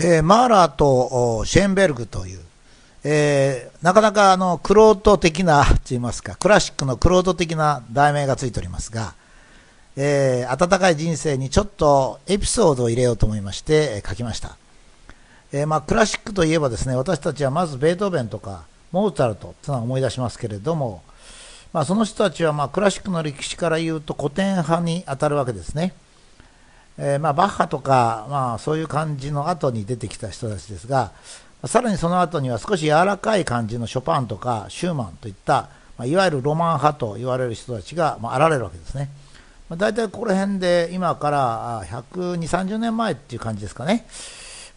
えー、マーラーとシェーンベルグという、えー、なかなかあの、クロート的な、と言いますか、クラシックのクロート的な題名がついておりますが、えー、温かい人生にちょっとエピソードを入れようと思いまして、え、書きました。え、まあ、クラシックといえばですね、私たちはまずベートーベンとか、モーツァルトというのは思い出しますけれども、まあ、その人たちはまクラシックの歴史から言うと古典派に当たるわけですね。えー、まあバッハとか、まあ、そういう感じの後に出てきた人たちですが、さらにその後には少し柔らかい感じのショパンとかシューマンといった、まあ、いわゆるロマン派と言われる人たちが、まあ、現れるわけですね。まあ、大体ここら辺で今から120、30年前っていう感じですかね。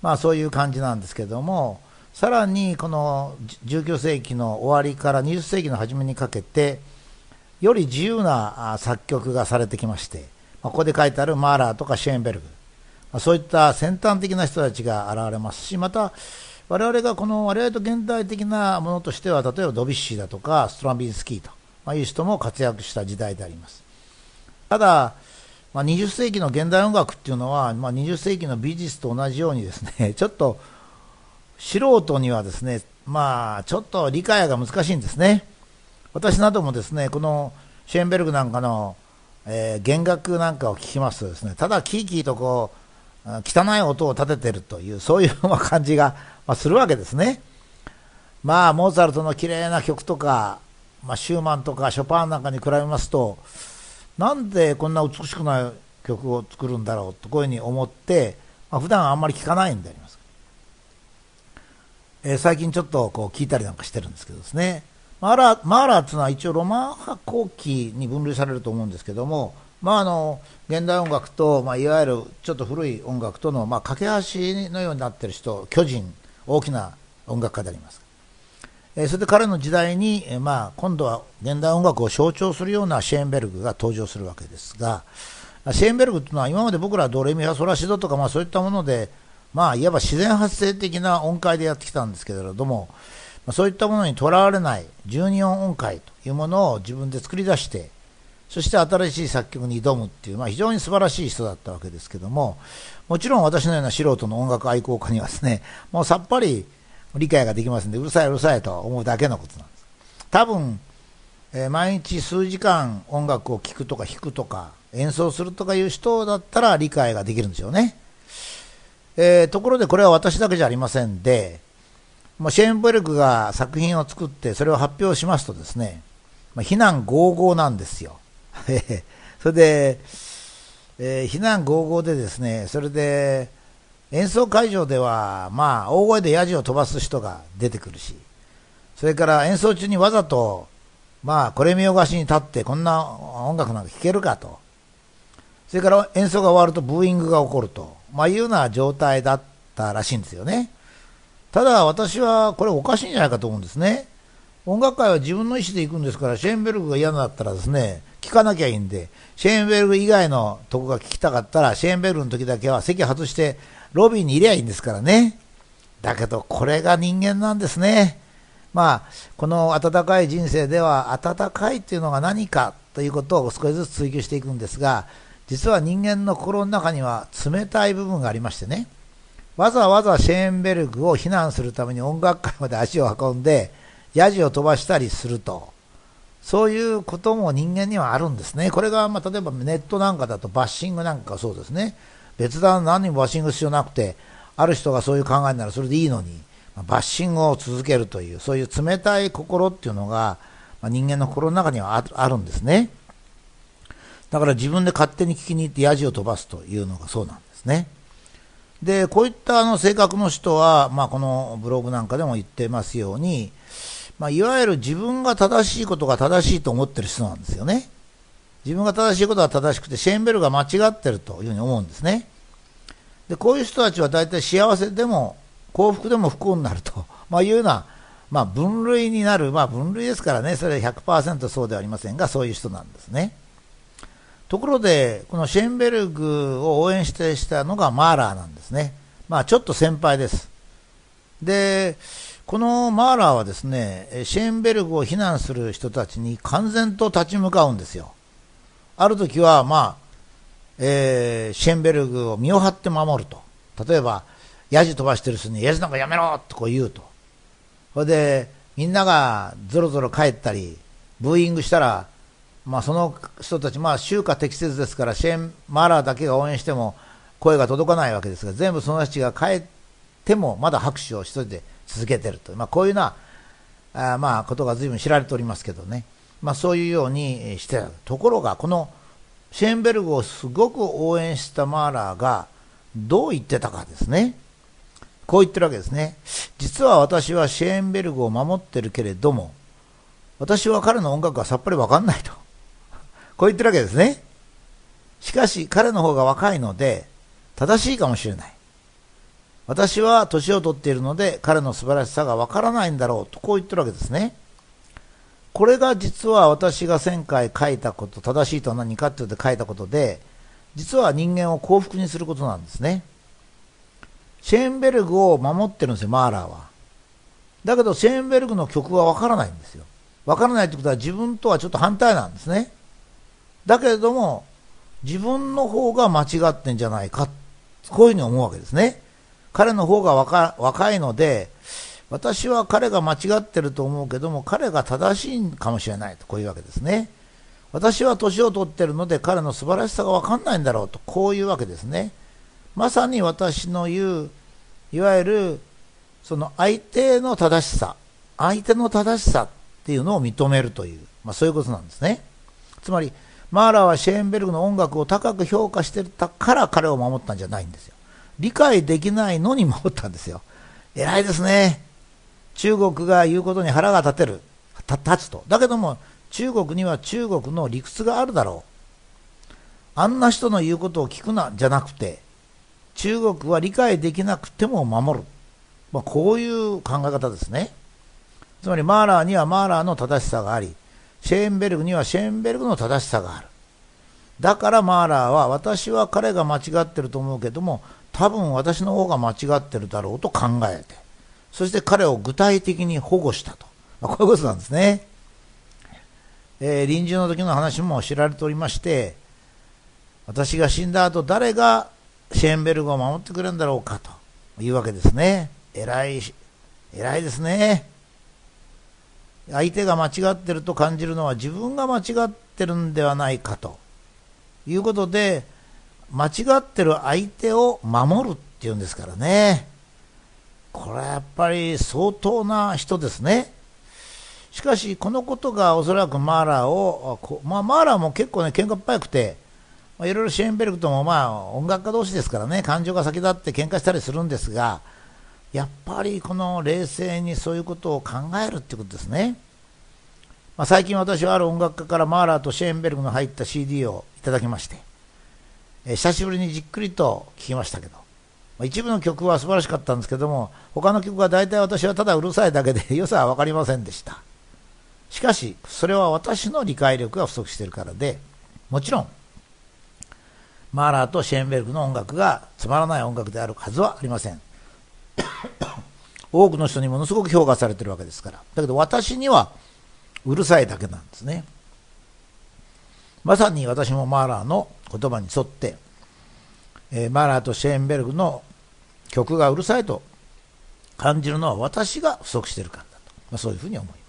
まあそういう感じなんですけども、さらにこの19世紀の終わりから20世紀の初めにかけて、より自由な作曲がされてきまして、ここで書いてあるマーラーとかシェーンベルグ、そういった先端的な人たちが現れますし、また、我々がこの我々と現代的なものとしては、例えばドビッシーだとかストランビンスキーという人も活躍した時代であります。ただ、まあ、20世紀の現代音楽っていうのは、まあ、20世紀の美術と同じようにですね、ちょっと素人にはですね、まあ、ちょっと理解が難しいんですね。私などもですね、このシェーンベルグなんかの、えー、弦楽なんかを聞きますとですね、ただキーキーとこう、汚い音を立ててるという、そういう感じが、まあ、するわけですね。まあ、モーツァルトの綺麗な曲とか、まあ、シューマンとかショパンなんかに比べますと、なんでこんな美しくない曲を作るんだろうとこういうふうに思って、まあ、普段あんまり聞かないんであります。えー、最近ちょっとこう聞いたりなんかしてるんですけどですね。マーラー、マーラーっていうのは一応ロマン派後期に分類されると思うんですけども、まああの、現代音楽と、まあいわゆるちょっと古い音楽との、まあ架け橋のようになっている人、巨人、大きな音楽家であります。えー、それで彼の時代に、えー、まあ今度は現代音楽を象徴するようなシェーンベルグが登場するわけですが、シェーンベルグというのは今まで僕らドレミファソラシドとか、まあそういったもので、まあ、いわば自然発生的な音階でやってきたんですけれども、まそういったものにとらわれない12音音階というものを自分で作り出して、そして新しい作曲に挑むっていう、まあ、非常に素晴らしい人だったわけですけども、もちろん私のような素人の音楽愛好家にはですね、もうさっぱり理解ができますんで、うるさいうるさいと思うだけのことなんです。多分、えー、毎日数時間音楽を聴くとか弾くとか演奏するとかいう人だったら理解ができるんですよね。えー、ところでこれは私だけじゃありませんで、まあ、シェーンベルグが作品を作ってそれを発表しますとですね、まあ、非難合々なんですよ。それで、えー、非難合々でですね、それで演奏会場では、まあ、大声でヤジを飛ばす人が出てくるし、それから演奏中にわざと、まあ、これ見よがしに立ってこんな音楽なんか聴けるかと。それから演奏が終わるとブーイングが起こると。まあ、いうような状態だったらしいんですよね。ただ私はこれおかしいんじゃないかと思うんですね。音楽会は自分の意思で行くんですから、シェーンベルグが嫌だったらですね、聞かなきゃいいんで、シェーンベルグ以外のとこが聞きたかったら、シェーンベルグの時だけは席外してロビーにいりゃいいんですからね。だけど、これが人間なんですね。まあ、この温かい人生では、温かいっていうのが何かということを少しずつ追求していくんですが、実は人間の心の中には冷たい部分がありましてね、わざわざシェーンベルグを非難するために音楽会まで足を運んで、ヤジを飛ばしたりすると、そういうことも人間にはあるんですね。これが、まあ、例えばネットなんかだとバッシングなんかそうですね。別段何にもバッシング必要なくて、ある人がそういう考えならそれでいいのに、バッシングを続けるという、そういう冷たい心っていうのが、まあ、人間の心の中にはあるんですね。だから自分で勝手に聞きに行ってヤジを飛ばすというのがそうなんですね。で、こういったあの性格の人は、まあ、このブログなんかでも言ってますように、まあ、いわゆる自分が正しいことが正しいと思ってる人なんですよね。自分が正しいことが正しくて、シェーンベルが間違ってるというふうに思うんですね。で、こういう人たちは大体幸せでも幸福でも不幸になると、まあ、いうような、まあ、分類になる、まあ、分類ですからね、それは100%そうではありませんが、そういう人なんですね。ところで、このシェーンベルグを応援してしたのがマーラーなんですね。まあちょっと先輩です。で、このマーラーはですね、シェーンベルグを非難する人たちに完全と立ち向かうんですよ。ある時は、まあ、えー、シェーンベルグを身を張って守ると。例えば、ヤジ飛ばしてる人に、ヤジなんかやめろとこう言うと。それで、みんながぞろぞろ帰ったり、ブーイングしたら、まあ、その人たち、まあ、週夏適切ですから、シェーン・マーラーだけが応援しても声が届かないわけですが、全部その人たちが帰っても、まだ拍手を一人で続けてると、まあ、こういうようなあまあことが随分知られておりますけどね、まあ、そういうようにしてるところが、このシェーンベルグをすごく応援したマーラーがどう言ってたかですね。こう言ってるわけですね。実は私はシェーンベルグを守ってるけれども、私は彼の音楽がさっぱりわかんないと。こう言ってるわけですね。しかし彼の方が若いので、正しいかもしれない。私は年を取っているので彼の素晴らしさがわからないんだろうとこう言ってるわけですね。これが実は私が前回書いたこと、正しいとは何かって言って書いたことで、実は人間を幸福にすることなんですね。シェーンベルグを守ってるんですよ、マーラーは。だけど、シェーンベルグの曲はわからないんですよ。わからないってことは自分とはちょっと反対なんですね。だけれども、自分の方が間違ってんじゃないか、こういうふうに思うわけですね。彼の方が若若いので、私は彼が間違ってると思うけども、彼が正しいかもしれないと、こういうわけですね。私は年を取ってるので、彼の素晴らしさが分かんないんだろうと、こういうわけですね。まさに私の言う、いわゆる、その相手の正しさ、相手の正しさっていうのを認めるという、まあ、そういうことなんですね。つまり、マーラーはシェーンベルグの音楽を高く評価してたから彼を守ったんじゃないんですよ。理解できないのに守ったんですよ。偉いですね。中国が言うことに腹が立てる。立つと。だけども、中国には中国の理屈があるだろう。あんな人の言うことを聞くな、じゃなくて、中国は理解できなくても守る。まあ、こういう考え方ですね。つまり、マーラーにはマーラーの正しさがあり、シェーンベルグにはシェーンベルグの正しさがある。だからマーラーは、私は彼が間違ってると思うけども、多分私の方が間違ってるだろうと考えて、そして彼を具体的に保護したと。まあ、こういうことなんですね。えー、臨終の時の話も知られておりまして、私が死んだ後誰がシェーンベルグを守ってくれるんだろうかというわけですね。偉い、偉いですね。相手が間違ってると感じるのは自分が間違ってるんではないかということで、間違ってる相手を守るっていうんですからね。これはやっぱり相当な人ですね。しかし、このことがおそらくマーラーを、まあ、マーラーも結構ね、喧嘩っ早くて、いろいろシェーンベルクともまあ音楽家同士ですからね、感情が先立って喧嘩したりするんですが、やっぱりこの冷静にそういうことを考えるってことですね。まあ、最近私はある音楽家からマーラーとシェーンベルグの入った CD をいただきまして、え久しぶりにじっくりと聴きましたけど、ま一部の曲は素晴らしかったんですけども、他の曲は大体私はただうるさいだけで 良さは分かりませんでした。しかし、それは私の理解力が不足しているからで、もちろん、マーラーとシェーンベルグの音楽がつまらない音楽であるはずはありません。多くの人にものすごく評価されてるわけですから。だけど私にはうるさいだけなんですね。まさに私もマーラーの言葉に沿って、えー、マーラーとシェーンベルグの曲がうるさいと感じるのは私が不足しているからだと、まあ、そういうふうに思います。